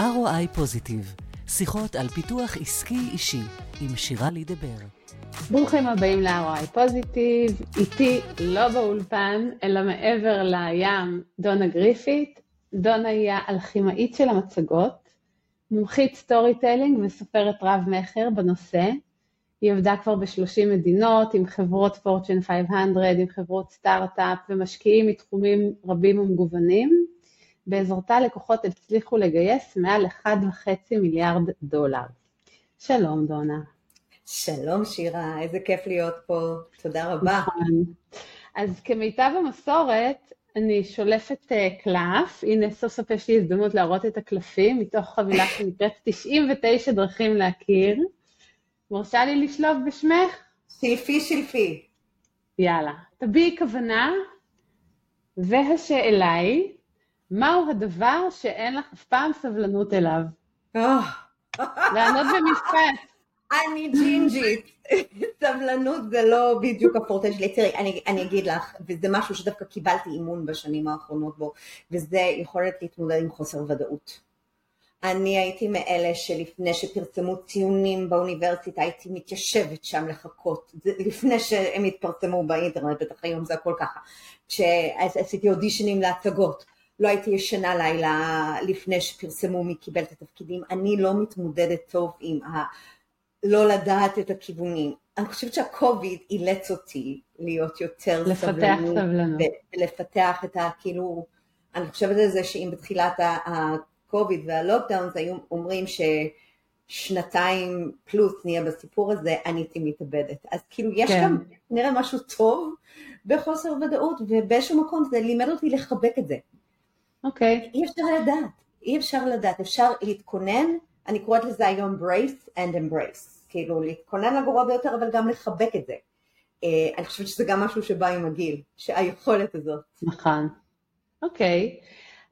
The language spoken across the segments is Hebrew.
ROI Positive, שיחות על פיתוח עסקי אישי עם שירה לידבר. ברוכים הבאים ל-ROI Positive, איתי לא באולפן, אלא מעבר לים, דונה גריפית. דונה היא האלכימאית של המצגות, מומחית storytelling וסופרת רב-מכר בנושא. היא עבדה כבר ב-30 מדינות עם חברות Fortune 500, עם חברות סטארט-אפ ומשקיעים מתחומים רבים ומגוונים. בעזרתה לקוחות הצליחו לגייס מעל 1.5 מיליארד דולר. שלום דונה. שלום שירה, איזה כיף להיות פה, תודה רבה. נכון. אז כמיטב המסורת, אני שולפת uh, קלף, הנה סוף סוף יש לי הזדמנות להראות את הקלפים, מתוך חבילה שנקראת 99 דרכים להכיר. מרשה לי לשלוף בשמך? שלפי שלפי. יאללה, תביעי כוונה, והשאלה היא, מהו הדבר שאין לך אף פעם סבלנות אליו? לענות במשפט. אני ג'ינג'ית. סבלנות זה לא בדיוק הפורטל שלי. תראי, אני, אני אגיד לך, וזה משהו שדווקא קיבלתי אימון בשנים האחרונות בו, וזה יכולת להתמודד עם חוסר ודאות. אני הייתי מאלה שלפני שפרסמו ציונים באוניברסיטה הייתי מתיישבת שם לחכות, לפני שהם התפרסמו באינטרנט, בטח היום זה הכל ככה, כשעשיתי אודישנים להצגות. לא הייתי ישנה לילה לפני שפרסמו מי קיבל את התפקידים, אני לא מתמודדת טוב עם ה... לא לדעת את הכיוונים. אני חושבת שהקוביד אילץ אותי להיות יותר לפתח סבלנות. סבלנות. ולפתח את ה... כאילו, אני חושבת על זה שאם בתחילת הקוביד והלוקדאונס היו אומרים ששנתיים פלוס נהיה בסיפור הזה, אני הייתי מתאבדת. אז כאילו יש כן. גם נראה משהו טוב בחוסר ודאות, ובאיזשהו מקום זה לימד אותי לחבק את זה. אוקיי. Okay. אי אפשר לדעת, אי אפשר לדעת, אפשר להתכונן, אני קוראת לזה היום brace and embrace, כאילו להתכונן לגרוע ביותר אבל גם לחבק את זה. Uh, אני חושבת שזה גם משהו שבא עם הגיל, שהיכולת הזאת. נכון. אוקיי, okay.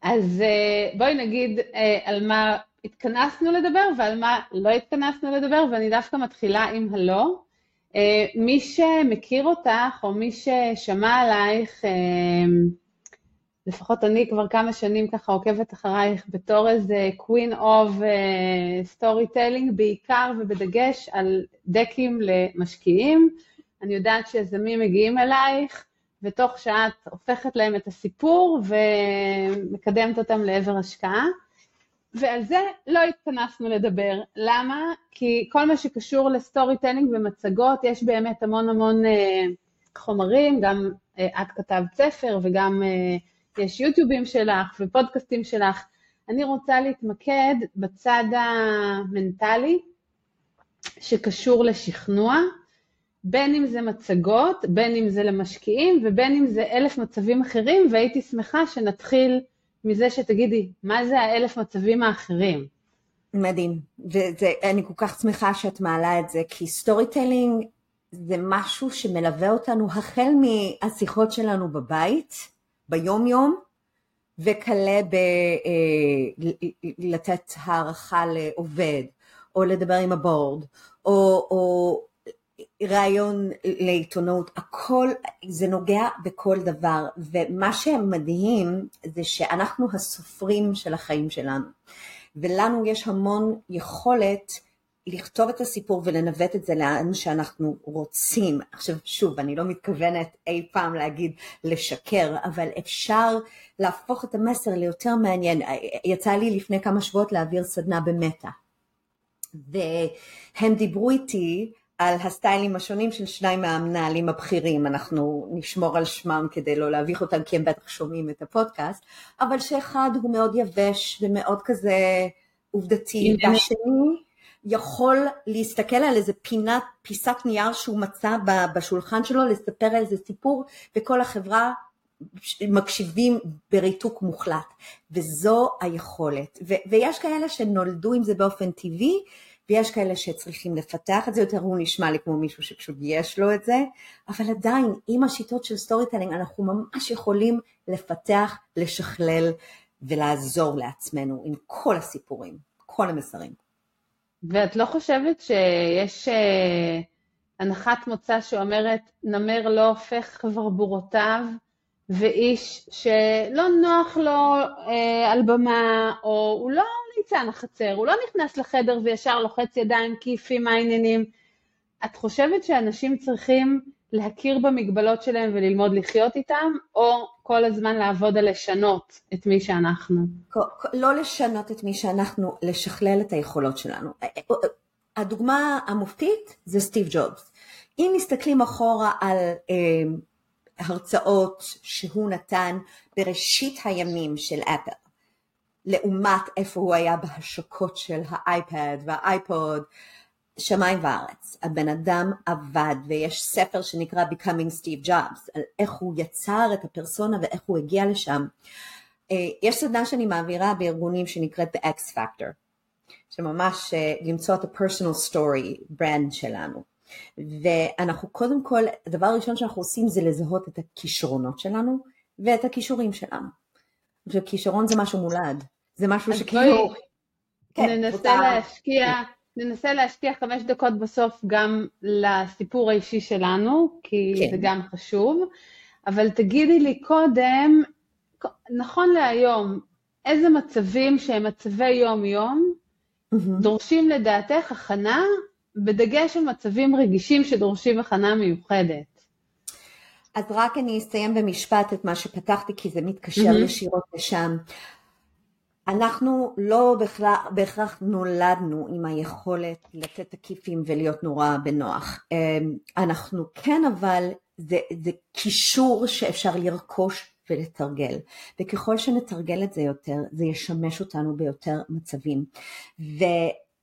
אז uh, בואי נגיד uh, על מה התכנסנו לדבר ועל מה לא התכנסנו לדבר, ואני דווקא מתחילה עם הלא. מי שמכיר אותך, או מי ששמע עלייך, לפחות אני כבר כמה שנים ככה עוקבת אחרייך בתור איזה Queen of uh, Storytelling, בעיקר ובדגש על דקים למשקיעים. אני יודעת שיזמים מגיעים אלייך, ותוך שעה את הופכת להם את הסיפור ומקדמת אותם לעבר השקעה. ועל זה לא התכנסנו לדבר. למה? כי כל מה שקשור ל storytelling ומצגות, יש באמת המון המון אה, חומרים, גם uh, את כתבת ספר וגם uh, יש יוטיובים שלך ופודקאסטים שלך. אני רוצה להתמקד בצד המנטלי שקשור לשכנוע, בין אם זה מצגות, בין אם זה למשקיעים ובין אם זה אלף מצבים אחרים, והייתי שמחה שנתחיל מזה שתגידי, מה זה האלף מצבים האחרים? מדהים, ואני כל כך שמחה שאת מעלה את זה, כי storytelling זה משהו שמלווה אותנו החל מהשיחות שלנו בבית, ביום יום, וכלה בלתת אה, הערכה לעובד, או לדבר עם ה board, או, או ראיון לעיתונות, הכל, זה נוגע בכל דבר, ומה שמדהים זה שאנחנו הסופרים של החיים שלנו, ולנו יש המון יכולת לכתוב את הסיפור ולנווט את זה לאן שאנחנו רוצים. עכשיו שוב, אני לא מתכוונת אי פעם להגיד לשקר, אבל אפשר להפוך את המסר ליותר מעניין. יצא לי לפני כמה שבועות להעביר סדנה במטא, והם דיברו איתי על הסטיילים השונים של שניים מהמנהלים הבכירים, אנחנו נשמור על שמם כדי לא להביך אותם כי הם בטח שומעים את הפודקאסט, אבל שאחד הוא מאוד יבש ומאוד כזה עובדתי, והשני יכול להסתכל על איזה פינת, פיסת נייר שהוא מצא בשולחן שלו, לספר איזה סיפור, וכל החברה מקשיבים בריתוק מוחלט, וזו היכולת. ו- ויש כאלה שנולדו עם זה באופן טבעי, ויש כאלה שצריכים לפתח את זה יותר, הוא נשמע לי כמו מישהו שפשוט יש לו את זה, אבל עדיין עם השיטות של storytelling אנחנו ממש יכולים לפתח, לשכלל ולעזור לעצמנו עם כל הסיפורים, כל המסרים. ואת לא חושבת שיש אה, הנחת מוצא שאומרת, נמר לא הופך חברבורותיו, ואיש שלא נוח לו אה, על במה, או הוא לא ניצן החצר, הוא לא נכנס לחדר וישר לוחץ ידיים, כיפי, מה העניינים. את חושבת שאנשים צריכים להכיר במגבלות שלהם וללמוד לחיות איתם, או כל הזמן לעבוד על לשנות את מי שאנחנו? לא לשנות את מי שאנחנו, לשכלל את היכולות שלנו. הדוגמה המופתית זה סטיב ג'ובס. אם מסתכלים אחורה על אה, הרצאות שהוא נתן בראשית הימים של אפל, לעומת איפה הוא היה בהשקות של האייפד והאייפוד, שמיים וארץ. הבן אדם עבד ויש ספר שנקרא Becoming Steve Jobs, על איך הוא יצר את הפרסונה ואיך הוא הגיע לשם. אה, יש סדנה שאני מעבירה בארגונים שנקראת The X Factor, שממש אה, למצוא את ה-personal story brand שלנו. ואנחנו קודם כל, הדבר הראשון שאנחנו עושים זה לזהות את הכישרונות שלנו ואת הכישורים שלנו. וכישרון זה משהו מולד, זה משהו שכאילו... כן, ננסה. להשקיע, ננסה להשקיע חמש דקות בסוף גם לסיפור האישי שלנו, כי כן. זה גם חשוב, אבל תגידי לי קודם, נכון להיום, איזה מצבים שהם מצבי יום-יום, mm-hmm. דורשים לדעתך הכנה בדגש על מצבים רגישים שדורשים הכנה מיוחדת. אז רק אני אסיים במשפט את מה שפתחתי, כי זה מתקשר mm-hmm. ישירות לשם. אנחנו לא בהכרח, נולדנו עם היכולת לתת תקיפים ולהיות נורא בנוח. אמ, אנחנו כן, אבל זה, זה קישור שאפשר לרכוש ולתרגל. וככל שנתרגל את זה יותר, זה ישמש אותנו ביותר מצבים. ו...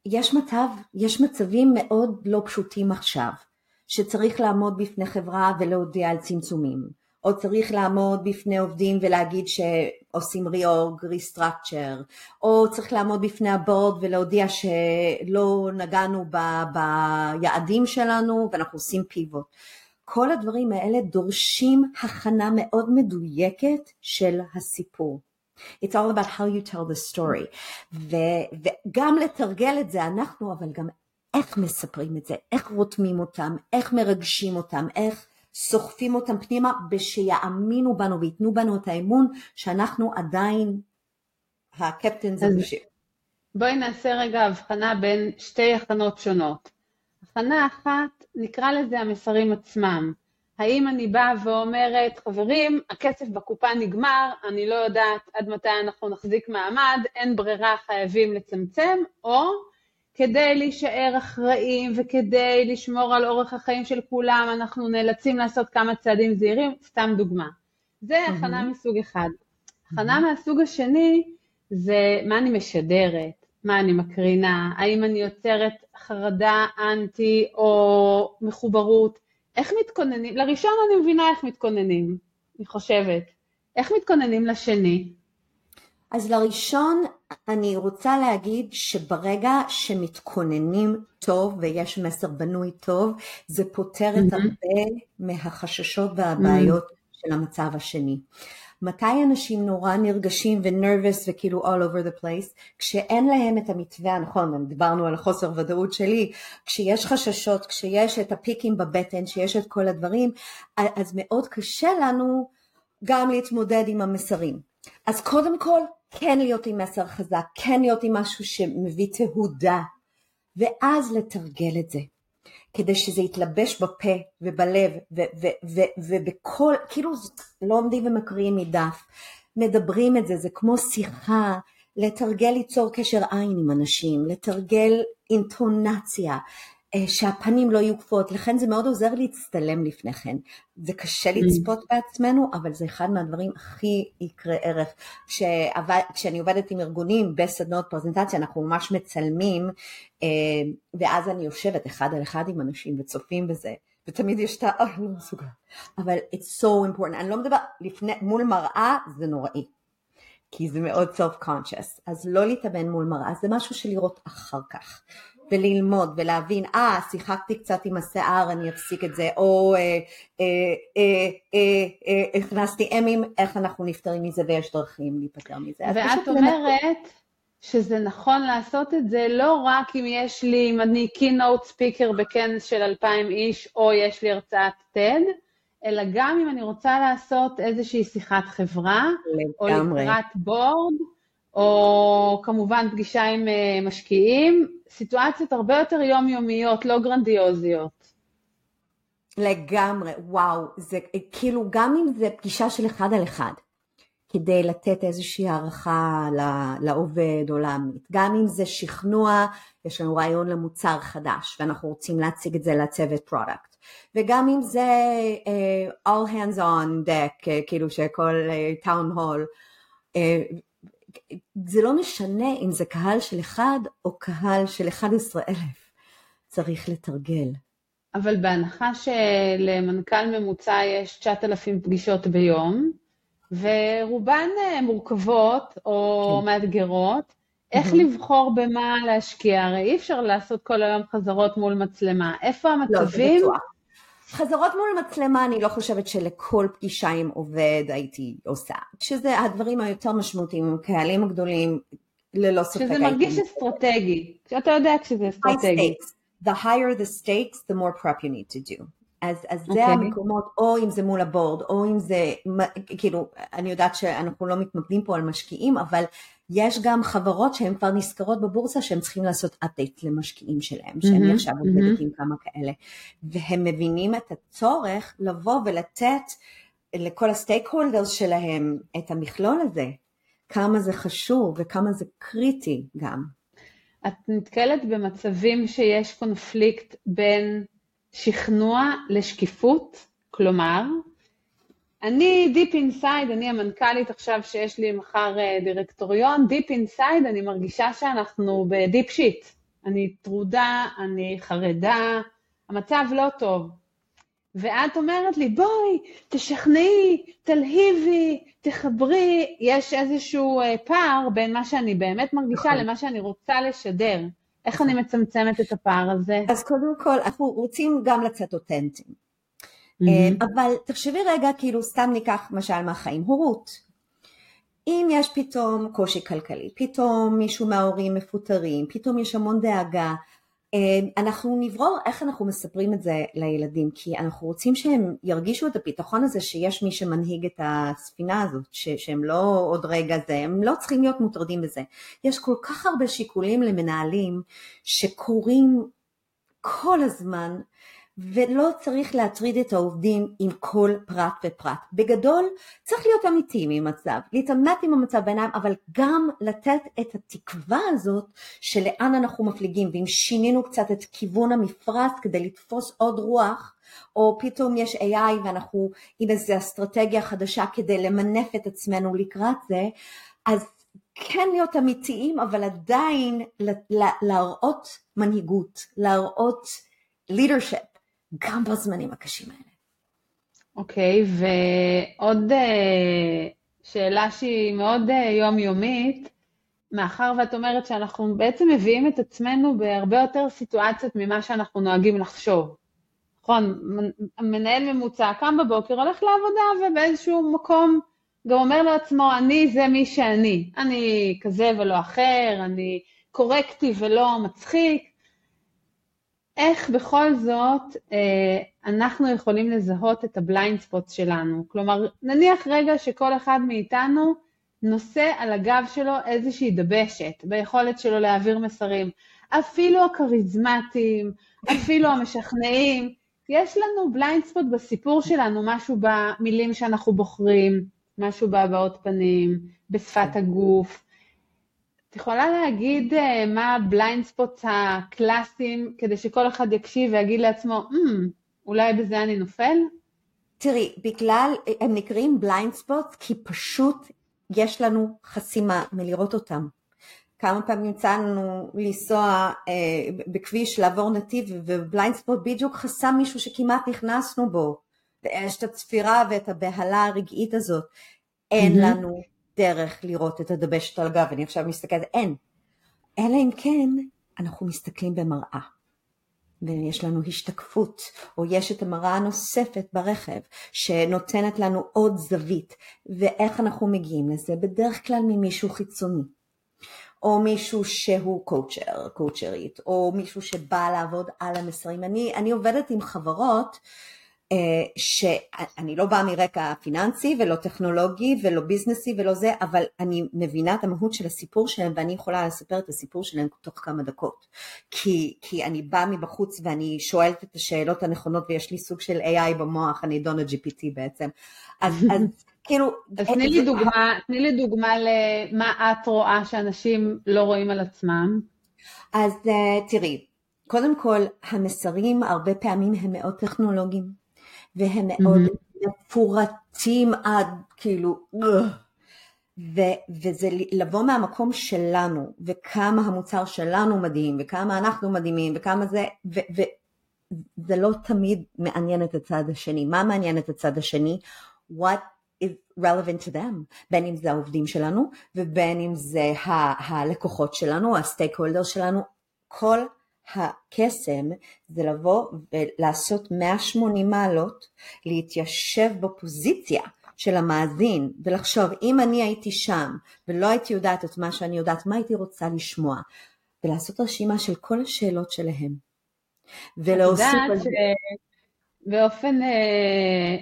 יש מצב, יש מצבים מאוד לא פשוטים עכשיו, שצריך לעמוד בפני חברה ולהודיע על צמצומים, או צריך לעמוד בפני עובדים ולהגיד שעושים ריאורג, ריסטרקצ'ר, או צריך לעמוד בפני הבורד ולהודיע שלא נגענו ב, ביעדים שלנו ואנחנו עושים פיבוט. כל הדברים האלה דורשים הכנה מאוד מדויקת של הסיפור. It's all about how you tell the story. ו- וגם לתרגל את זה אנחנו, אבל גם איך מספרים את זה, איך רותמים אותם, איך מרגשים אותם, איך סוחפים אותם פנימה, ושיאמינו בנו וייתנו בנו את האמון שאנחנו עדיין הקפטן זה בשיר. בואי נעשה רגע הבחנה בין שתי הכנות שונות. הכנה אחת, נקרא לזה המסרים עצמם. האם אני באה ואומרת, חברים, הכסף בקופה נגמר, אני לא יודעת עד מתי אנחנו נחזיק מעמד, אין ברירה, חייבים לצמצם, או כדי להישאר אחראים וכדי לשמור על אורך החיים של כולם, אנחנו נאלצים לעשות כמה צעדים זהירים, סתם דוגמה. זה הכנה mm-hmm. מסוג אחד. הכנה mm-hmm. מהסוג השני זה מה אני משדרת, מה אני מקרינה, האם אני יוצרת חרדה אנטי או מחוברות. איך מתכוננים? לראשון אני מבינה איך מתכוננים, אני חושבת. איך מתכוננים לשני? אז לראשון אני רוצה להגיד שברגע שמתכוננים טוב ויש מסר בנוי טוב, זה פותר mm-hmm. את הרבה מהחששות והבעיות mm-hmm. של המצב השני. מתי אנשים נורא נרגשים ונרבס וכאילו all over the place? כשאין להם את המתווה הנכון, דיברנו על החוסר ודאות שלי, כשיש חששות, כשיש את הפיקים בבטן, שיש את כל הדברים, אז מאוד קשה לנו גם להתמודד עם המסרים. אז קודם כל, כן להיות עם מסר חזק, כן להיות עם משהו שמביא תהודה, ואז לתרגל את זה. כדי שזה יתלבש בפה ובלב ובכל, כאילו לא עומדים ומקריאים מדף, מדברים את זה, זה כמו שיחה, לתרגל ליצור קשר עין עם אנשים, לתרגל אינטונציה, שהפנים לא יהיו קפואות, לכן זה מאוד עוזר להצטלם לפני כן. זה קשה mm. לצפות בעצמנו, אבל זה אחד מהדברים הכי יקרי ערך. כשעבד, כשאני עובדת עם ארגונים בסדנות פרזנטציה, אנחנו ממש מצלמים, אה, ואז אני יושבת אחד על אחד עם אנשים וצופים בזה. ותמיד יש את ה... אוי, לא מסוגל. אבל it's so important. אני לא מדבר, לפני, מול מראה זה נוראי. כי זה מאוד self-conscious. אז לא להתאמן מול מראה, זה משהו של לראות אחר כך. וללמוד ולהבין, אה, שיחקתי קצת עם השיער, אני אפסיק את זה, או אה, אה, אה, אה, אה, הכנסתי אמים, איך אנחנו נפטרים מזה ויש דרכים להיפטר מזה. ואת אומרת שזה נכון לעשות את זה לא רק אם יש לי, אם אני קינוט ספיקר בכנס של 2,000 איש, או יש לי הרצאת TED, אלא גם אם אני רוצה לעשות איזושהי שיחת חברה, לגמרי. או לקראת בורד, או כמובן פגישה עם אה, משקיעים, סיטואציות הרבה יותר יומיומיות, לא גרנדיוזיות. לגמרי, וואו, זה כאילו גם אם זה פגישה של אחד על אחד, כדי לתת איזושהי הערכה לעובד או לעמית, גם אם זה שכנוע, יש לנו רעיון למוצר חדש ואנחנו רוצים להציג את זה לצוות product, וגם אם זה אה, all hands on deck, אה, כאילו שכל אה, town hall, uh, זה לא משנה אם זה קהל של אחד או קהל של 11 אלף, צריך לתרגל. אבל בהנחה שלמנכ"ל ממוצע יש 9,000 פגישות ביום, ורובן אה, מורכבות או כן. מאתגרות, איך. לבחור במה להשקיע? הרי אי אפשר לעשות כל היום חזרות מול מצלמה. איפה המצבים? לא, זה בטוח. חזרות מול מצלמה אני לא חושבת שלכל פגישה עם עובד הייתי עושה. שזה הדברים היותר משמעותיים קהלים הגדולים, ללא ספק. שזה מרגיש אסטרטגי, שאתה יודע כשזה אסטרטגי. The higher the stakes, the more prep you need to do. אז, אז okay. זה אוקיי. המקומות, או אם זה מול ה board, או אם זה, כאילו, אני יודעת שאנחנו לא מתמקדים פה על משקיעים, אבל יש גם חברות שהן כבר נסחרות בבורסה שהם צריכים לעשות update למשקיעים שלהם, שאני mm-hmm, עכשיו עובדת mm-hmm. עם כמה כאלה, והם מבינים את הצורך לבוא ולתת לכל ה stakeholders שלהם את המכלול הזה, כמה זה חשוב וכמה זה קריטי גם. את נתקלת במצבים שיש קונפליקט בין שכנוע לשקיפות, כלומר, אני deep inside, אני המנכ"לית עכשיו שיש לי מחר אה, דירקטוריון, deep inside אני מרגישה שאנחנו ב deep shit. אני טרודה, אני חרדה, המצב לא טוב. ואת אומרת לי, בואי, תשכנעי, תלהיבי, תחברי, יש איזשהו אה, פער בין מה שאני באמת מרגישה נכון. למה שאני רוצה לשדר. איך אני מצמצמת את הפער הזה? אז קודם כל, אנחנו רוצים גם לצאת אותנטיים. Mm-hmm. אבל תחשבי רגע, כאילו סתם ניקח משל מהחיים, הורות. אם יש פתאום קושי כלכלי, פתאום מישהו מההורים מפוטרים, פתאום יש המון דאגה, אה, אנחנו נברור איך אנחנו מספרים את זה לילדים, כי אנחנו רוצים שהם ירגישו את הביטחון הזה שיש מי שמנהיג את הספינה הזאת, ש- שהם לא עוד רגע זה, הם לא צריכים להיות מוטרדים בזה. יש כל כך הרבה שיקולים למנהלים שקורים כל הזמן, ולא צריך להטריד את העובדים עם כל פרט ופרט. בגדול צריך להיות אמיתיים עם המצב, להתעמת עם המצב בעיניים, אבל גם לתת את התקווה הזאת שלאן אנחנו מפליגים, ואם שינינו קצת את כיוון המפרץ כדי לתפוס עוד רוח, או פתאום יש AI ואנחנו עם איזו אסטרטגיה חדשה כדי למנף את עצמנו לקראת זה, אז כן להיות אמיתיים, אבל עדיין להראות מנהיגות, להראות leadership. גם בזמנים הקשים האלה. אוקיי, okay, ועוד uh, שאלה שהיא מאוד uh, יומיומית, מאחר ואת אומרת שאנחנו בעצם מביאים את עצמנו בהרבה יותר סיטואציות ממה שאנחנו נוהגים לחשוב. נכון, מנהל ממוצע קם בבוקר, הולך לעבודה ובאיזשהו מקום גם אומר לעצמו, אני זה מי שאני, אני כזה ולא אחר, אני קורקטי ולא מצחיק, איך בכל זאת אה, אנחנו יכולים לזהות את ה blind spot שלנו? כלומר, נניח רגע שכל אחד מאיתנו נושא על הגב שלו איזושהי דבשת, ביכולת שלו להעביר מסרים. אפילו הכריזמטיים, אפילו המשכנעים, יש לנו blind spot בסיפור שלנו, משהו במילים שאנחנו בוחרים, משהו בהבעות פנים, בשפת הגוף, את יכולה להגיד uh, מה ה blind spot הקלאסיים, כדי שכל אחד יקשיב ויגיד לעצמו, mm, אולי בזה אני נופל? תראי, בגלל, הם נקראים blind spot כי פשוט יש לנו חסימה מלראות אותם. כמה פעמים יצא לנו לנסוע אה, בכביש, לעבור נתיב, ו blind spot בדיוק חסם מישהו שכמעט נכנסנו בו. ויש את הצפירה ואת הבהלה הרגעית הזאת. אין mm-hmm. לנו דרך לראות את הדבשת על הגב, אני עכשיו מסתכלת, אין. אלא אם כן, אנחנו מסתכלים במראה. ויש לנו השתקפות, או יש את המראה הנוספת ברכב, שנותנת לנו עוד זווית, ואיך אנחנו מגיעים לזה? בדרך כלל ממישהו חיצוני. או מישהו שהוא קואוצ'ר, קואוצ'רית, או מישהו שבא לעבוד על המסרים. אני, אני עובדת עם חברות שאני לא באה מרקע פיננסי ולא טכנולוגי ולא ביזנסי ולא זה, אבל אני מבינה את המהות של הסיפור שלהם ואני יכולה לספר את הסיפור שלהם תוך כמה דקות. כי, כי אני באה מבחוץ ואני שואלת את השאלות הנכונות ויש לי סוג של AI במוח, אני דונה GPT בעצם. אז, אז כאילו... אז תני לי דוגמה, תני לי דוגמה למה את רואה שאנשים לא רואים על עצמם. אז uh, תראי, קודם כל המסרים הרבה פעמים הם מאוד טכנולוגיים. והם מאוד. מפורטים עד כאילו, ו- וזה לבוא מהמקום שלנו, וכמה המוצר שלנו מדהים, וכמה אנחנו מדהימים, וכמה זה, וזה לא תמיד מעניין את הצד השני. מה מעניין את הצד השני? What is relevant to them, בין אם זה העובדים שלנו, ובין אם זה ה- הלקוחות שלנו, הסטייק הולדר שלנו, כל הקסם זה לבוא ולעשות 180 מעלות, להתיישב בפוזיציה של המאזין ולחשוב אם אני הייתי שם ולא הייתי יודעת את מה שאני יודעת, מה הייתי רוצה לשמוע ולעשות רשימה של כל השאלות שלהם. ולהוסיף על זה. באופן אה,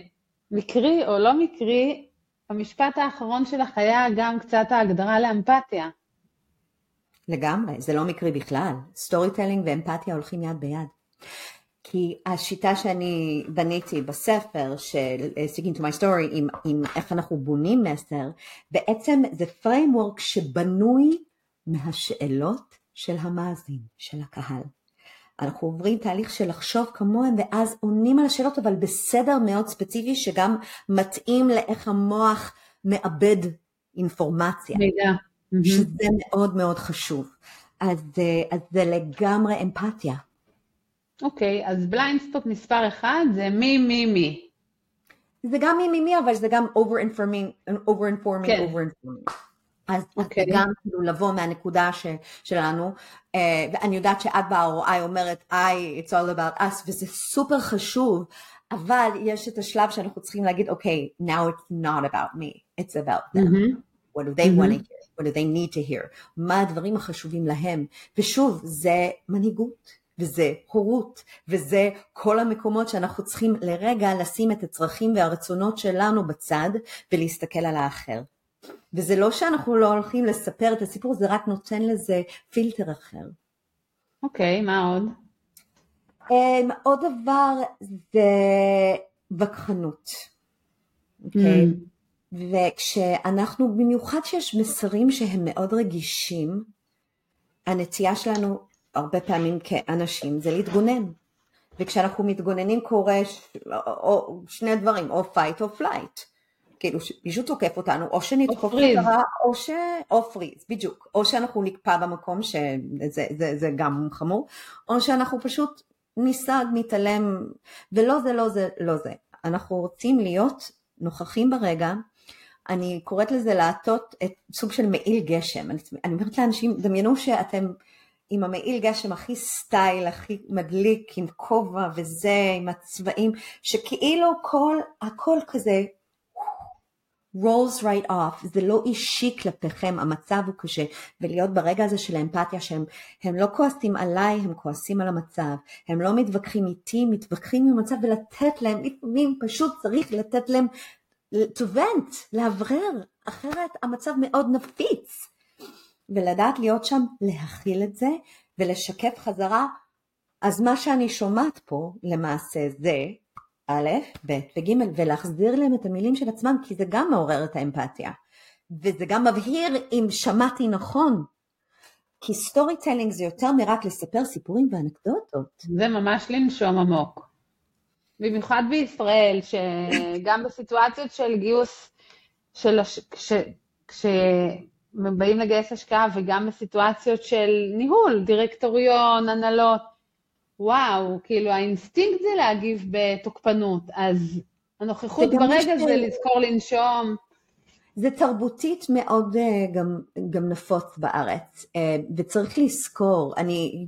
מקרי או לא מקרי, המשפט האחרון שלך היה גם קצת ההגדרה לאמפתיה. לגמרי, זה לא מקרי בכלל. storytelling ואמפתיה הולכים יד ביד. כי השיטה שאני בניתי בספר של uh, Sticking to My Story עם, עם איך אנחנו בונים מסר, בעצם זה framework שבנוי מהשאלות של המאזין, של הקהל. אנחנו עוברים תהליך של לחשוב כמוהם ואז עונים על השאלות אבל בסדר מאוד ספציפי שגם מתאים לאיך המוח מאבד אינפורמציה. מידע. Mm-hmm. שזה מאוד מאוד חשוב. אז, אה, אז זה לגמרי אמפתיה. אוקיי, okay, אז בליינד ספוט מספר אחד זה מי מי מי. זה גם מי מי מי, אבל זה גם over informing, over informing, כן. over informing. אז okay. אוקיי. גם כאילו לבוא מהנקודה ש, שלנו, uh, ואני יודעת שאת ב-ROI אומרת I, it's all about us, וזה סופר חשוב, אבל יש את השלב שאנחנו צריכים להגיד, אוקיי, okay, now it's not about me, it's about them. Mm-hmm. What do they mm-hmm. want to hear? What do they need to hear, מה הדברים החשובים להם, ושוב, זה מנהיגות, וזה הורות, וזה כל המקומות שאנחנו צריכים לרגע לשים את הצרכים והרצונות שלנו בצד, ולהסתכל על האחר. וזה לא שאנחנו לא הולכים לספר את הסיפור, זה רק נותן לזה פילטר אחר. אוקיי, okay, מה עוד? Um, עוד דבר זה וכחנות. אוקיי? Okay? Mm. וכשאנחנו, במיוחד שיש מסרים שהם מאוד רגישים, הנטייה שלנו הרבה פעמים כאנשים זה להתגונן. וכשאנחנו מתגוננים קורה ש... או, שני דברים, או fight או flight. כאילו מישהו תוקף אותנו, או שנתקוף חזרה, או ש... או פריז, בדיוק. או שאנחנו נקפא במקום, שזה זה, זה גם חמור, או שאנחנו פשוט ניסג, נתעלם, ולא זה, לא זה, לא זה. אנחנו רוצים להיות נוכחים ברגע, אני קוראת לזה לעטות את סוג של מעיל גשם. אני, אני אומרת לאנשים, דמיינו שאתם עם המעיל גשם הכי סטייל, הכי מדליק, עם כובע וזה, עם הצבעים, שכאילו כל, הכל כזה rolls right off, זה לא אישי כלפיכם, המצב הוא קשה, ולהיות ברגע הזה של האמפתיה שהם הם לא כועסים עליי, הם כועסים על המצב, הם לא מתווכחים איתי, מתווכחים עם המצב ולתת להם, לפעמים פשוט צריך לתת להם to vent, לאוורר, אחרת המצב מאוד נפיץ. ולדעת להיות שם, להכיל את זה ולשקף חזרה. אז מה שאני שומעת פה למעשה זה א', ב' וג' ולהחזיר להם את המילים של עצמם כי זה גם מעורר את האמפתיה. וזה גם מבהיר אם שמעתי נכון. כי storytelling זה יותר מרק לספר סיפורים ואנקדוטות. זה ממש לנשום עמוק. במיוחד בישראל, שגם בסיטואציות של גיוס, של הש... כש... כשבאים לגייס השקעה וגם בסיטואציות של ניהול, דירקטוריון, הנהלות, וואו, כאילו האינסטינקט זה להגיב בתוקפנות, אז הנוכחות ברגע זה לזכור לנשום. זה תרבותית מאוד אה, גם, גם נפוץ בארץ, אה, וצריך לזכור, אני,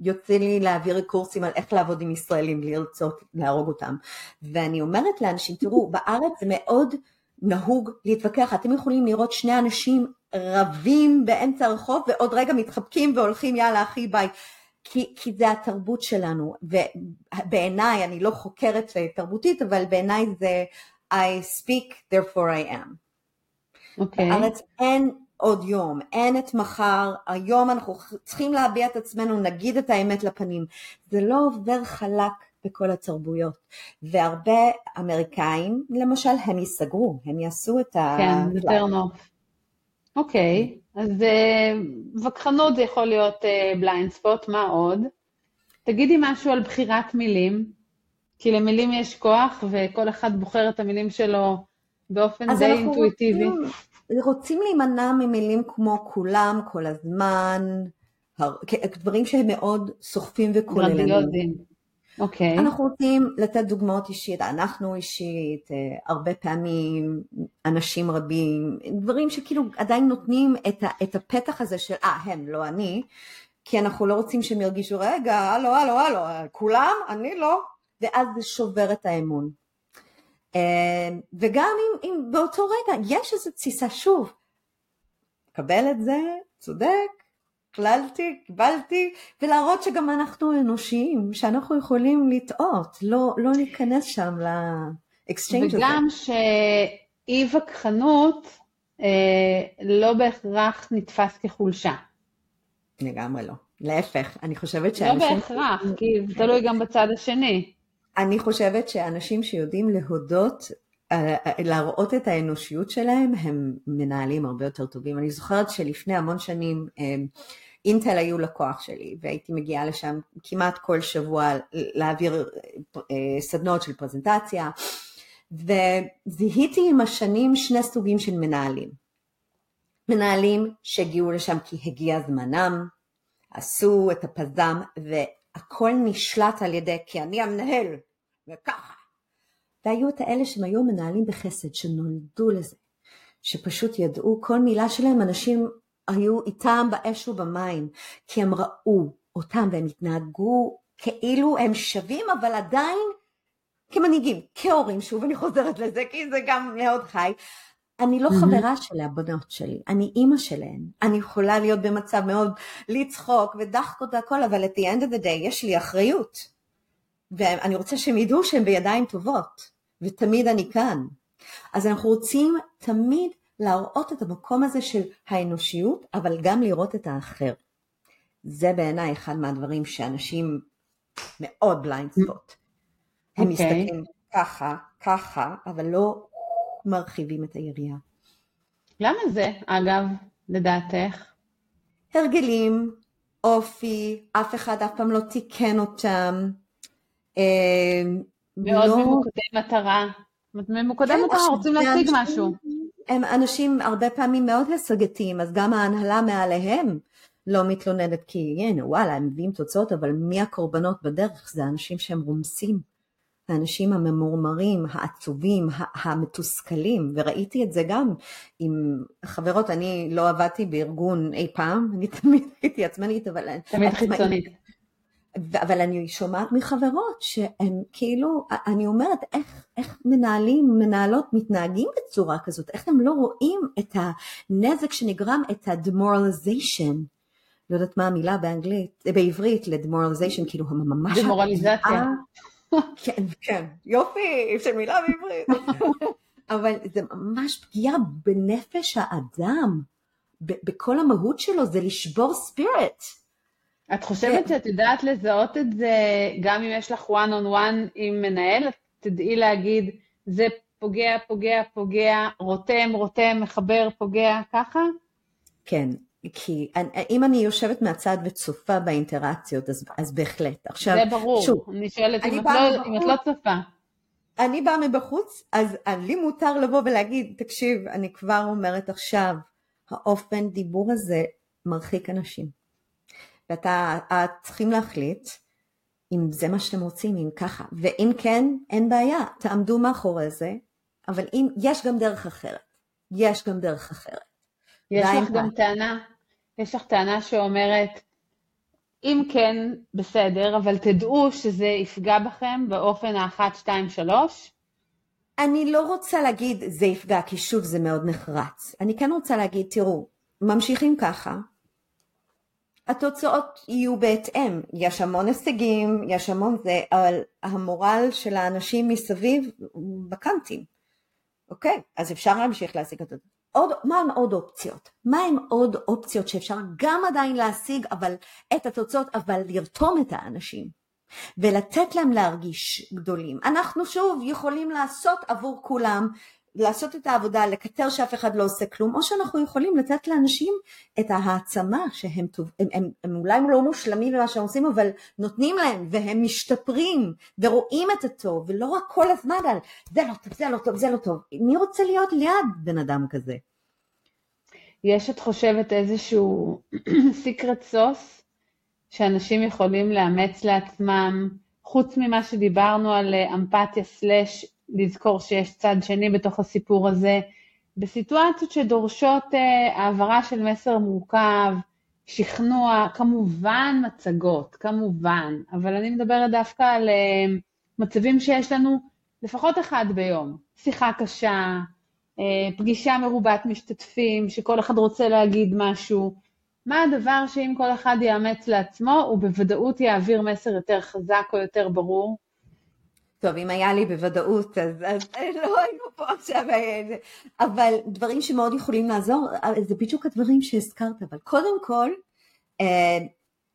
יוצא לי להעביר קורסים על איך לעבוד עם ישראלים בלי לרצות להרוג אותם, ואני אומרת לאנשים, תראו, בארץ זה מאוד נהוג להתווכח, אתם יכולים לראות שני אנשים רבים באמצע הרחוב ועוד רגע מתחבקים והולכים יאללה אחי ביי, כי, כי זה התרבות שלנו, ובעיניי, אני לא חוקרת תרבותית, אבל בעיניי זה I speak, therefore I am. אוקיי. בארץ אין עוד יום, אין את מחר, היום אנחנו צריכים להביע את עצמנו, נגיד את האמת לפנים. זה לא עובר חלק בכל התרבויות. והרבה אמריקאים, למשל, הם ייסגרו, הם יעשו את ה... כן, יותר נוח. אוקיי, אז uh, וכחנות זה יכול להיות בליינד uh, ספוט, מה עוד? תגידי משהו על בחירת מילים, כי למילים יש כוח וכל אחד בוחר את המילים שלו באופן די אינטואיטיבי. רוצים, רוצים להימנע ממילים כמו כולם, כל הזמן, הר... דברים שהם מאוד סוחפים וכוללנים. אוקיי. Okay. אנחנו רוצים לתת דוגמאות אישית, אנחנו אישית, אה, הרבה פעמים אנשים רבים, דברים שכאילו עדיין נותנים את, ה, את הפתח הזה של אה, הם, לא אני, כי אנחנו לא רוצים שהם ירגישו, רגע, הלו, הלו, הלו, כולם? אני לא. ואז זה שובר את האמון. אה, וגם אם, אם באותו רגע יש איזו תסיסה, שוב, קבל את זה, צודק, הכללתי, קיבלתי, ולהראות שגם אנחנו אנושיים, שאנחנו יכולים לטעות, לא, לא להיכנס שם ל exchange הזה. וגם שאי וכחנות אה, לא בהכרח נתפס כחולשה. לגמרי לא. להפך, אני חושבת לא שאנשים... לא בהכרח, כי זה תלוי גם בצד השני. אני חושבת שאנשים שיודעים להודות, אה, להראות את האנושיות שלהם, הם מנהלים הרבה יותר טובים. אני זוכרת שלפני המון שנים, אה, אינטל היו לקוח שלי והייתי מגיעה לשם כמעט כל שבוע להעביר אה, סדנות של פרזנטציה וזיהיתי עם השנים שני סוגים של מנהלים. מנהלים שהגיעו לשם כי הגיע זמנם, עשו את הפזם והכל נשלט על ידי כי אני המנהל וככה. והיו את האלה שהם היו מנהלים בחסד שנולדו לזה, שפשוט ידעו כל מילה שלהם אנשים היו איתם באש ובמים, כי הם ראו אותם והם התנהגו כאילו הם שווים, אבל עדיין כמנהיגים, כהורים, שוב אני חוזרת לזה, כי זה גם מאוד חי. אני לא חברה של הבנות שלי, אני אימא שלהן. אני יכולה להיות במצב מאוד לצחוק ודחקות והכל, אבל at the end of the day יש לי אחריות. ואני רוצה שהם ידעו שהם בידיים טובות, ותמיד אני כאן. אז אנחנו רוצים תמיד להראות את המקום הזה של האנושיות, אבל גם לראות את האחר. זה בעיניי אחד מהדברים שאנשים מאוד בליינד ספוט. הם okay. אוקיי. מסתכלים ככה, ככה, אבל לא מרחיבים את היריעה. למה זה, אגב, לדעתך? הרגלים, אופי, אף אחד אף פעם לא תיקן אותם. אה, מאוד לא... ממוקדי מטרה. ממוקדי כן, מטרה, רוצים להשיג משהו. הם אנשים הרבה פעמים מאוד השגתיים, אז גם ההנהלה מעליהם לא מתלוננת כי הנה וואלה הם מביאים תוצאות, אבל מי הקורבנות בדרך? זה אנשים שהם רומסים, האנשים הממורמרים, העצובים, המתוסכלים, וראיתי את זה גם עם חברות, אני לא עבדתי בארגון אי פעם, אני תמיד הייתי עצמנית, אבל... תמיד חיצונית. אבל אני שומעת מחברות שהן כאילו, אני אומרת איך, איך מנהלים, מנהלות מתנהגים בצורה כזאת, איך הם לא רואים את הנזק שנגרם, את ה-demoralization, לא יודעת מה המילה באנגלית, בעברית ל-demoralization, כאילו ממש... דמורליזציה. כן, כן, יופי, של מילה בעברית. אבל זה ממש פגיעה בנפש האדם, בכל המהות שלו, זה לשבור ספיריט. את חושבת כן. שאת יודעת לזהות את זה גם אם יש לך one on one עם מנהל? את תדעי להגיד, זה פוגע, פוגע, פוגע, רותם, רותם, מחבר, פוגע, ככה? כן, כי אם אני יושבת מהצד וצופה באינטראקציות, אז, אז בהחלט. עכשיו, זה ברור, שוב, אני שואלת אני אם, את לא, אם את לא צופה. אני באה מבחוץ, אז לי מותר לבוא ולהגיד, תקשיב, אני כבר אומרת עכשיו, האופן דיבור הזה מרחיק אנשים. ואתה צריכים להחליט אם זה מה שאתם רוצים, אם ככה, ואם כן, אין בעיה, תעמדו מאחורי זה, אבל אם, יש גם דרך אחרת, יש גם דרך אחרת. יש לך גם טענה, יש לך טענה שאומרת, אם כן, בסדר, אבל תדעו שזה יפגע בכם באופן האחת, שתיים, שלוש. אני לא רוצה להגיד זה יפגע, כי שוב זה מאוד נחרץ. אני כן רוצה להגיד, תראו, ממשיכים ככה, התוצאות יהיו בהתאם. יש המון הישגים, יש המון זה, אבל המורל של האנשים מסביב הוא בקאנטים. אוקיי? אז אפשר להמשיך להשיג את זה. עוד, מה הם עוד אופציות? מה הם עוד אופציות שאפשר גם עדיין להשיג אבל את התוצאות, אבל לרתום את האנשים ולתת להם להרגיש גדולים. אנחנו שוב יכולים לעשות עבור כולם לעשות את העבודה, לקטר שאף אחד לא עושה כלום, או שאנחנו יכולים לתת לאנשים את ההעצמה שהם טוב, הם, הם, הם אולי לא מושלמים במה שהם עושים, אבל נותנים להם והם משתפרים ורואים את הטוב, ולא רק כל הזמן על זה לא טוב, זה לא טוב, זה לא טוב. מי רוצה להיות ליד בן אדם כזה? יש, את חושבת, איזשהו סיקרט סוס שאנשים יכולים לאמץ לעצמם, חוץ ממה שדיברנו על אה, אמפתיה סלאש לזכור שיש צד שני בתוך הסיפור הזה. בסיטואציות שדורשות אה, העברה של מסר מורכב, שכנוע, כמובן מצגות, כמובן, אבל אני מדברת דווקא על אה, מצבים שיש לנו לפחות אחד ביום, שיחה קשה, אה, פגישה מרובת משתתפים, שכל אחד רוצה להגיד משהו. מה הדבר שאם כל אחד יאמץ לעצמו, הוא בוודאות יעביר מסר יותר חזק או יותר ברור? טוב, אם היה לי בוודאות, אז, אז לא היינו פה עכשיו, אבל דברים שמאוד יכולים לעזור, זה בדיוק הדברים שהזכרת, אבל קודם כל, אה,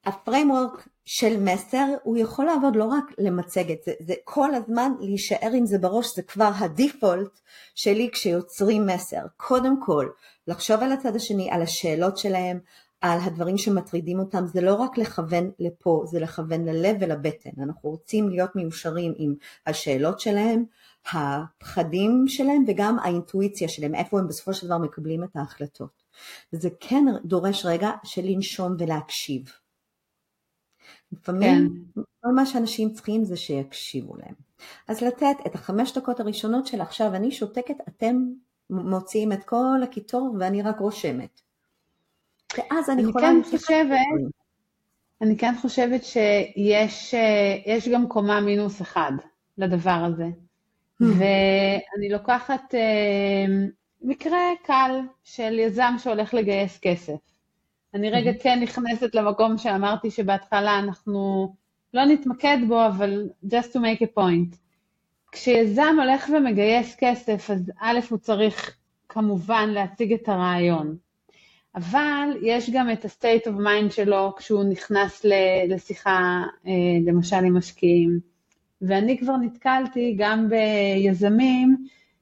ה framework של מסר, הוא יכול לעבוד לא רק למצגת, זה, זה כל הזמן להישאר עם זה בראש, זה כבר ה default שלי כשיוצרים מסר. קודם כל, לחשוב על הצד השני, על השאלות שלהם, על הדברים שמטרידים אותם, זה לא רק לכוון לפה, זה לכוון ללב ולבטן. אנחנו רוצים להיות מיושרים עם השאלות שלהם, הפחדים שלהם וגם האינטואיציה שלהם, איפה הם בסופו של דבר מקבלים את ההחלטות. וזה כן דורש רגע של לנשום ולהקשיב. לפעמים כן. כל מה שאנשים צריכים זה שיקשיבו להם. אז לתת את החמש דקות הראשונות של עכשיו אני שותקת, אתם מוציאים את כל הקיטור ואני רק רושמת. ואז אני, אני יכולה... כן חושבת, אני כן חושבת שיש אה, גם קומה מינוס אחד לדבר הזה. Hmm. ואני לוקחת אה, מקרה קל של יזם שהולך לגייס כסף. אני רגע hmm. כן נכנסת למקום שאמרתי שבהתחלה אנחנו לא נתמקד בו, אבל just to make a point. כשיזם הולך ומגייס כסף, אז א', הוא צריך כמובן להציג את הרעיון. אבל יש גם את ה-state of mind שלו כשהוא נכנס לשיחה, אה, למשל עם משקיעים. ואני כבר נתקלתי גם ביזמים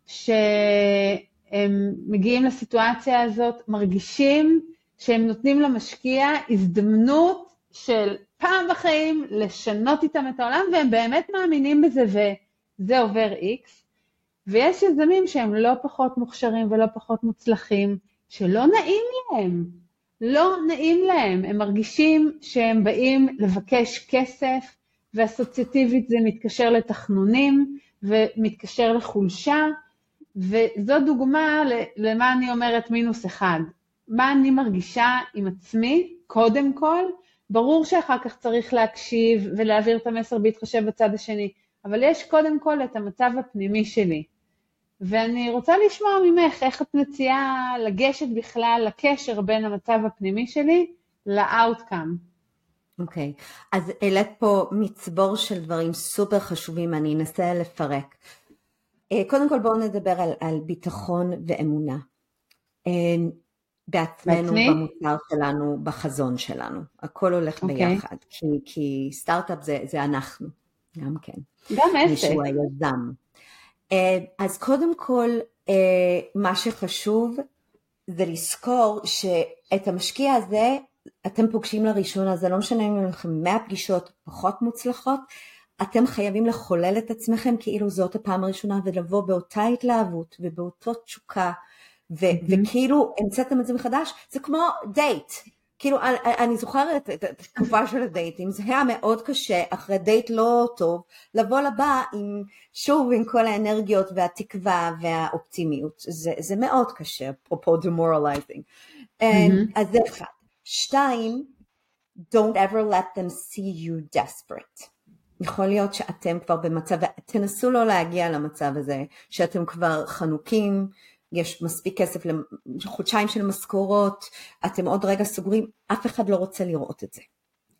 שהם מגיעים לסיטואציה הזאת, מרגישים שהם נותנים למשקיע הזדמנות של פעם בחיים לשנות איתם את העולם, והם באמת מאמינים בזה, וזה עובר איקס. ויש יזמים שהם לא פחות מוכשרים ולא פחות מוצלחים, שלא נעים להם, לא נעים להם, הם מרגישים שהם באים לבקש כסף, ואסוציאטיבית זה מתקשר לתחנונים, ומתקשר לחולשה, וזו דוגמה למה אני אומרת מינוס אחד. מה אני מרגישה עם עצמי, קודם כל, ברור שאחר כך צריך להקשיב ולהעביר את המסר בהתחשב בצד השני, אבל יש קודם כל את המצב הפנימי שלי. ואני רוצה לשמוע ממך איך את מציעה לגשת בכלל לקשר בין המצב הפנימי שלי לאאוטקאם. אוקיי, okay. אז העלית פה מצבור של דברים סופר חשובים, אני אנסה לפרק. אה, קודם כל בואו נדבר על, על ביטחון ואמונה. אה, בעצמנו, בעצמי? במוצר שלנו, בחזון שלנו. הכל הולך okay. אוקיי. ביחד, כי, כי סטארט-אפ זה, זה אנחנו, גם כן. גם עסק. מישהו היזם. אה, אז קודם כל אה, מה שחשוב זה לזכור שאת המשקיע הזה אתם פוגשים לראשונה, זה לא משנה אם לכם 100 פגישות פחות מוצלחות, אתם חייבים לחולל את עצמכם כאילו זאת הפעם הראשונה ולבוא באותה התלהבות ובאותו תשוקה ו- mm-hmm. וכאילו המצאתם את זה מחדש, זה כמו דייט, כאילו אני, אני זוכרת את התקופה של הדייטים, זה היה מאוד קשה אחרי דייט לא טוב, לבוא לבא עם, שוב עם כל האנרגיות והתקווה והאופטימיות, זה, זה מאוד קשה, אפרופו demoralizing. Mm-hmm. אז זה אחד. שתיים, don't ever let them see you desperate. יכול להיות שאתם כבר במצב, תנסו לא להגיע למצב הזה, שאתם כבר חנוקים, יש מספיק כסף לחודשיים של משכורות, אתם עוד רגע סוגרים, אף אחד לא רוצה לראות את זה.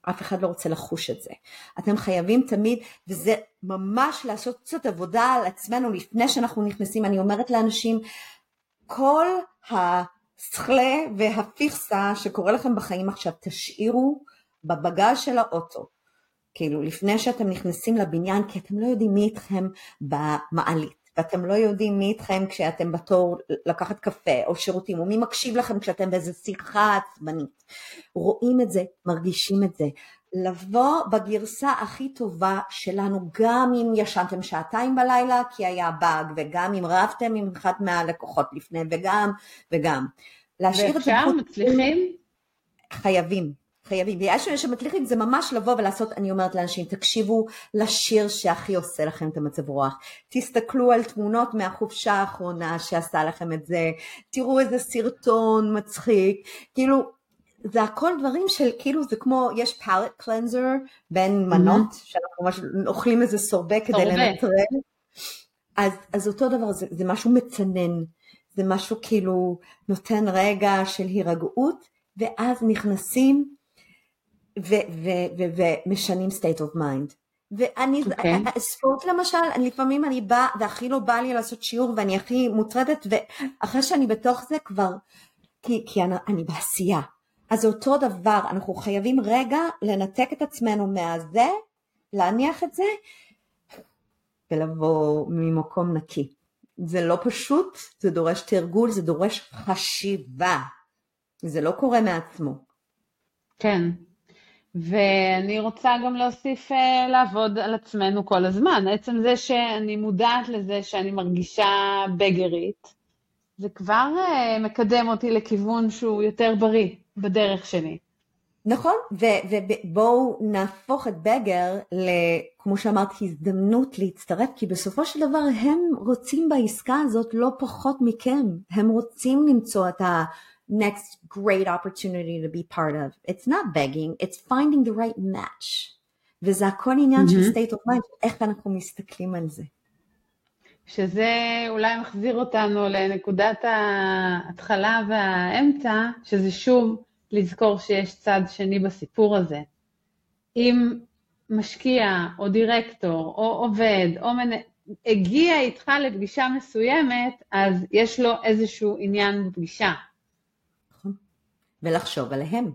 אף אחד לא רוצה לחוש את זה. אתם חייבים תמיד, וזה ממש לעשות קצת עבודה על עצמנו לפני שאנחנו נכנסים, אני אומרת לאנשים, כל הסכלה והפיכסה שקורה לכם בחיים עכשיו, תשאירו בבגז של האוטו. כאילו לפני שאתם נכנסים לבניין, כי אתם לא יודעים מי איתכם במעלית. ואתם לא יודעים מי איתכם כשאתם בתור לקחת קפה או שירותים, או מי מקשיב לכם כשאתם באיזה שיחה עצבנית. רואים את זה, מרגישים את זה. לבוא בגרסה הכי טובה שלנו, גם אם ישנתם שעתיים בלילה כי היה באג, וגם אם רבתם עם אחד מהלקוחות לפני, וגם, וגם. להשאיר את זה... ואפשר? מצליחים? חייבים. חייבים, ויש אנשים שמצליחים זה ממש לבוא ולעשות, אני אומרת לאנשים, תקשיבו לשיר שהכי עושה לכם את המצב רוח, תסתכלו על תמונות מהחופשה האחרונה שעשה לכם את זה, תראו איזה סרטון מצחיק, כאילו זה הכל דברים של כאילו זה כמו יש פאלט קלנזר בין מנות mm-hmm. שאנחנו ממש אוכלים איזה סורבה כדי לנטרל. אז, אז אותו דבר זה, זה משהו מצנן. זה משהו כאילו נותן רגע של הירגעות ואז נכנסים ומשנים state of mind. ואני, okay. אוקיי. ספורט למשל, לפעמים אני באה והכי לא בא לי לעשות שיעור ואני הכי מוטרדת ואחרי שאני בתוך זה כבר, כי, כי אני, אני בעשייה. אז זה אותו דבר, אנחנו חייבים רגע לנתק את עצמנו מהזה, להניח את זה ולבוא ממקום נקי. זה לא פשוט, זה דורש תרגול, זה דורש חשיבה. זה לא קורה מעצמו. כן, ואני רוצה גם להוסיף uh, לעבוד על עצמנו כל הזמן. עצם זה שאני מודעת לזה שאני מרגישה בגרית, זה כבר uh, מקדם אותי לכיוון שהוא יותר בריא בדרך שלי. נכון, ובואו נהפוך את בגר, כמו שאמרת, הזדמנות להצטרף, כי בסופו של דבר הם רוצים בעסקה הזאת לא פחות מכם, הם רוצים למצוא את ה... next great opportunity to be part of. It's not begging, it's finding the right match. וזה הכל עניין mm-hmm. של state of mind, איך אנחנו מסתכלים על זה. שזה אולי מחזיר אותנו לנקודת ההתחלה והאמצע, שזה שוב לזכור שיש צד שני בסיפור הזה. אם משקיע או דירקטור או עובד או מנ... הגיע איתך לפגישה מסוימת, אז יש לו איזשהו עניין בפגישה. ולחשוב עליהם.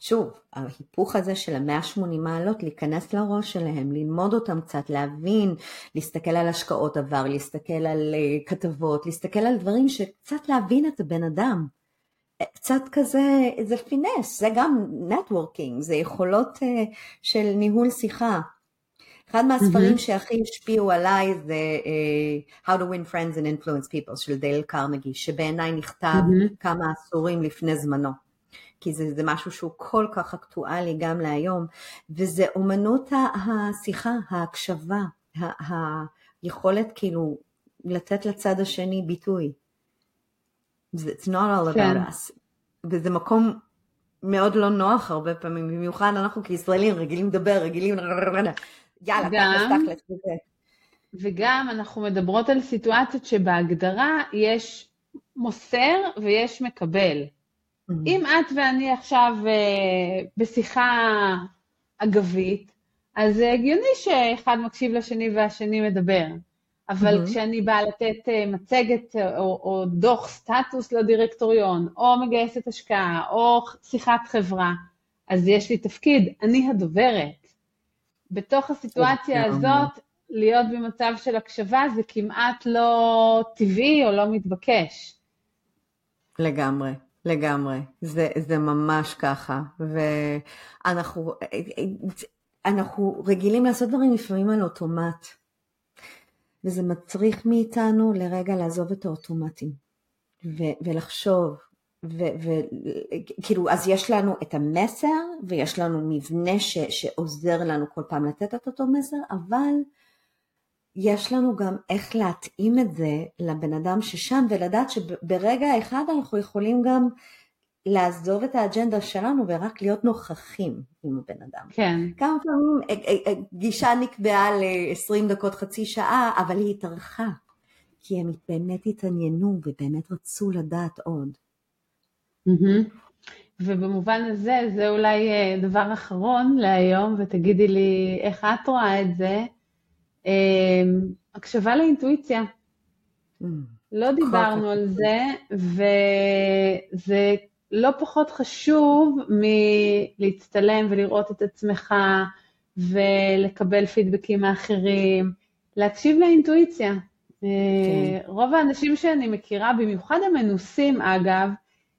שוב, ההיפוך הזה של ה-180 מעלות, להיכנס לראש שלהם, ללמוד אותם קצת, להבין, להסתכל על השקעות עבר, להסתכל על uh, כתבות, להסתכל על דברים שקצת להבין את הבן אדם. אה, קצת כזה, זה finesse, זה גם networking, זה יכולות uh, של ניהול שיחה. אחד מהספרים mm-hmm. שהכי השפיעו עליי זה uh, How to Win Friends and Influence People של דייל קרנגי, שבעיניי נכתב mm-hmm. כמה עשורים לפני זמנו. כי זה, זה משהו שהוא כל כך אקטואלי גם להיום, וזה אומנות השיחה, ההקשבה, היכולת כאילו לתת לצד השני ביטוי. It's not all about כן. us. וזה מקום מאוד לא נוח הרבה פעמים, במיוחד אנחנו כישראלים רגילים לדבר, רגילים, יאללה, תכלס, תכלס, וזה. וגם אנחנו מדברות על סיטואציות שבהגדרה יש מוסר ויש מקבל. Mm-hmm. אם את ואני עכשיו uh, בשיחה אגבית, אז זה הגיוני שאחד מקשיב לשני והשני מדבר. אבל mm-hmm. כשאני באה לתת uh, מצגת או, או דוח סטטוס לדירקטוריון, או מגייסת השקעה, או שיחת חברה, אז יש לי תפקיד, אני הדוברת. בתוך הסיטואציה הזאת, להיות במצב של הקשבה זה כמעט לא טבעי או לא מתבקש. לגמרי. לגמרי, זה, זה ממש ככה, ואנחנו אנחנו רגילים לעשות דברים לפעמים על אוטומט, וזה מצריך מאיתנו לרגע לעזוב את האוטומטים, ו- ולחשוב, וכאילו, אז יש לנו את המסר, ויש לנו מבנה ש- שעוזר לנו כל פעם לתת את אותו מסר, אבל יש לנו גם איך להתאים את זה לבן אדם ששם ולדעת שברגע אחד אנחנו יכולים גם לעזוב את האג'נדה שלנו ורק להיות נוכחים עם הבן אדם. כן. כמה פעמים אה, אה, אה, גישה נקבעה ל-20 דקות, חצי שעה, אבל היא התארכה. כי הם באמת התעניינו ובאמת רצו לדעת עוד. Mm-hmm. ובמובן הזה, זה אולי דבר אחרון להיום, ותגידי לי איך את רואה את זה, הקשבה לאינטואיציה. Mm, לא דיברנו על זה, וזה לא פחות חשוב מלהצטלם ולראות את עצמך ולקבל פידבקים מאחרים, להקשיב לאינטואיציה. כן. רוב האנשים שאני מכירה, במיוחד המנוסים אגב,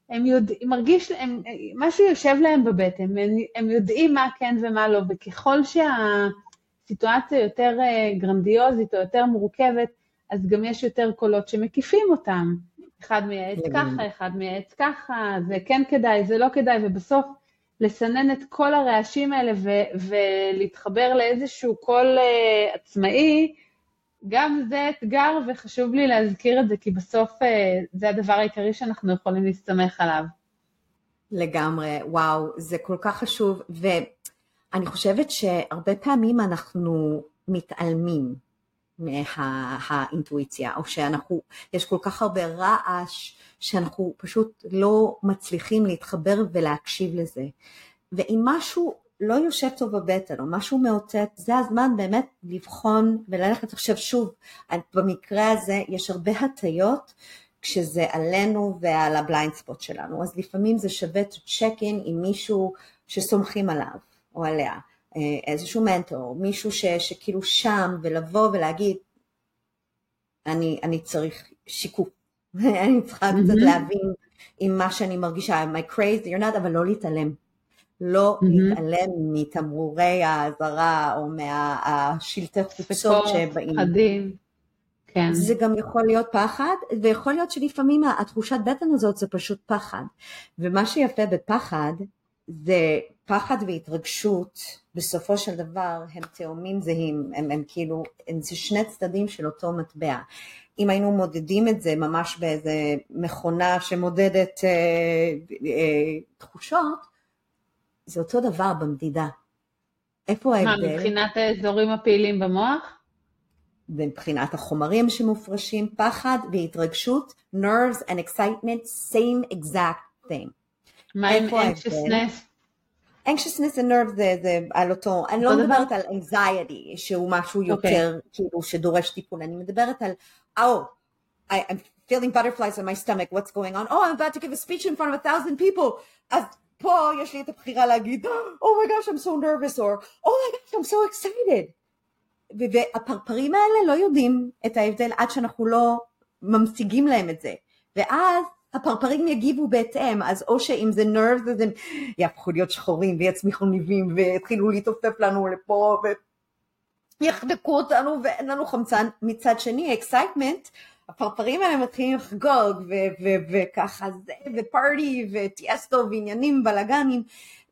הם יודעים, מרגיש, הם, משהו יושב להם בבטן, הם, הם יודעים מה כן ומה לא, וככל שהסיטואציה יותר אה, גרנדיוזית או יותר מורכבת, אז גם יש יותר קולות שמקיפים אותם. אחד מייעץ ככה, אחד מייעץ ככה, זה כן כדאי, זה לא כדאי, ובסוף לסנן את כל הרעשים האלה ו- ולהתחבר לאיזשהו קול uh, עצמאי, גם זה אתגר, וחשוב לי להזכיר את זה, כי בסוף uh, זה הדבר העיקרי שאנחנו יכולים להסתמך עליו. לגמרי, וואו, זה כל כך חשוב, ואני חושבת שהרבה פעמים אנחנו מתעלמים מהאינטואיציה, או שאנחנו, יש כל כך הרבה רעש שאנחנו פשוט לא מצליחים להתחבר ולהקשיב לזה. ואם משהו לא יושב טוב בבטן או משהו מאותת, זה הזמן באמת לבחון וללכת עכשיו שוב, במקרה הזה יש הרבה הטיות כשזה עלינו ועל ה blind spot שלנו, אז לפעמים זה שווה to check in עם מישהו שסומכים עליו או עליה. אה, איזשהו מנטור, מישהו ש, שכאילו שם, ולבוא ולהגיד, אני, אני צריך שיקוף, אני צריכה mm-hmm. קצת להבין עם מה שאני מרגישה, am I crazy or not, אבל לא להתעלם. לא mm-hmm. להתעלם מתמרורי האזהרה או מהשלטי חוצות שבאים. פחדים. כן. זה גם יכול להיות פחד, ויכול להיות שלפעמים התחושת בטן הזאת זה פשוט פחד. ומה שיפה בפחד, זה פחד והתרגשות, בסופו של דבר הם תאומים זהים, הם, הם כאילו, הם זה שני צדדים של אותו מטבע. אם היינו מודדים את זה ממש באיזה מכונה שמודדת אה, אה, תחושות, זה אותו דבר במדידה. איפה ההבדל? מה, מבחינת האזורים הפעילים במוח? מבחינת החומרים שמופרשים, פחד והתרגשות, nerves and excitement, same exact thing. מה עם anxiousness? Anxiousness and nerve זה, זה על אותו, אני לא מדברת על anxiety שהוא משהו okay. אוקיי. יותר כאילו שדורש טיפול, אני מדברת על, oh, I, I'm feeling butterflies in my stomach, what's going on? Oh, I'm about to give a speech in front of a thousand people. אז פה יש לי את הבחירה להגיד, oh my gosh, I'm so nervous, or oh my gosh, I'm so excited. והפרפרים האלה לא יודעים את ההבדל עד שאנחנו לא ממשיגים להם את זה. ואז הפרפרים יגיבו בהתאם, אז או שאם זה nervous אז הם יהפכו להיות שחורים ויצמיחו ניבים ויתחילו להתעופף לנו לפה ויחנקו אותנו ואין לנו חמצן. מצד שני, excitement, הפרפרים האלה מתחילים לחגוג וככה זה ו party ו Tiësto ועניינים בלאגנים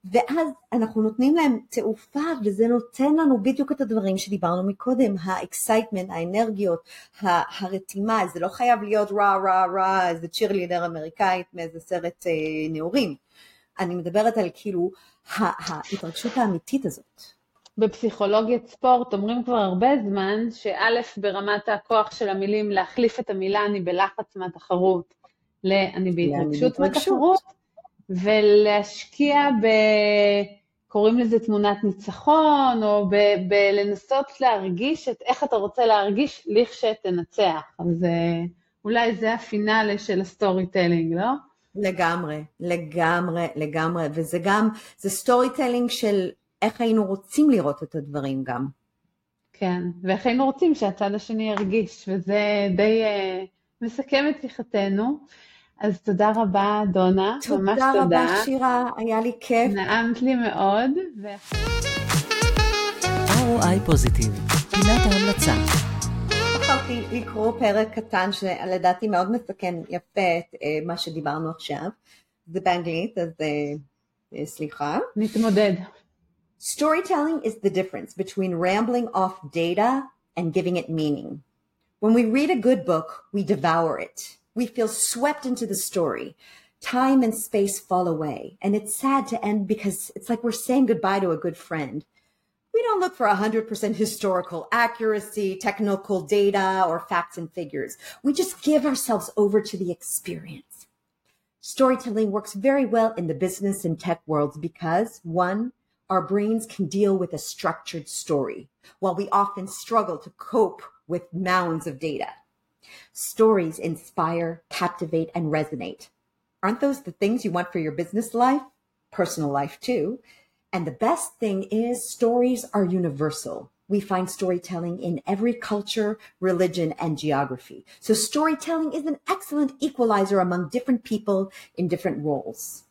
ואז אנחנו נותנים להם תעופה וזה נותן לנו בדיוק את הדברים שדיברנו מקודם, ה excitement, האנרגיות, הרתימה, זה לא חייב להיות רע רע רע איזה צ'ירלידר אמריקאית מאיזה סרט אה, נעורים, אני מדברת על כאילו ההתרגשות האמיתית הזאת. בפסיכולוגיית ספורט אומרים כבר הרבה זמן שא' ברמת הכוח של המילים להחליף את המילה אני בלחץ מהתחרות ל"אני בהתרגשות מהתחרות" ולהשקיע ב... קוראים לזה תמונת ניצחון, או בלנסות להרגיש את איך אתה רוצה להרגיש לכשתנצח. אז אה, אולי זה הפינאלה של ה storytelling, לא? לגמרי, לגמרי, לגמרי, וזה גם, זה storytelling של איך היינו רוצים לראות את הדברים גם. כן, ואיך היינו רוצים שהצד השני ירגיש, וזה די אה, מסכם את שיחתנו. אז תודה רבה, דונה. תודה ממש תודה. תודה רבה, שירה, היה לי כיף. נעמת לי מאוד. ו... ROI פוזיטיב, פינת ההמלצה. בחרתי לקרוא פרק קטן שלדעתי מאוד מסכן יפה את uh, מה שדיברנו עכשיו. זה באנגלית, אז uh, סליחה. נתמודד. Storytelling is the difference between rambling off data and giving it meaning. When we read a good book, we devour it. We feel swept into the story. Time and space fall away. And it's sad to end because it's like we're saying goodbye to a good friend. We don't look for 100% historical accuracy, technical data, or facts and figures. We just give ourselves over to the experience. Storytelling works very well in the business and tech worlds because one, our brains can deal with a structured story, while we often struggle to cope with mounds of data. Stories inspire, captivate, and resonate. Aren't those the things you want for your business life? Personal life too. And the best thing is stories are universal. We find storytelling in every culture, religion, and geography. So storytelling is an excellent equalizer among different people in different roles.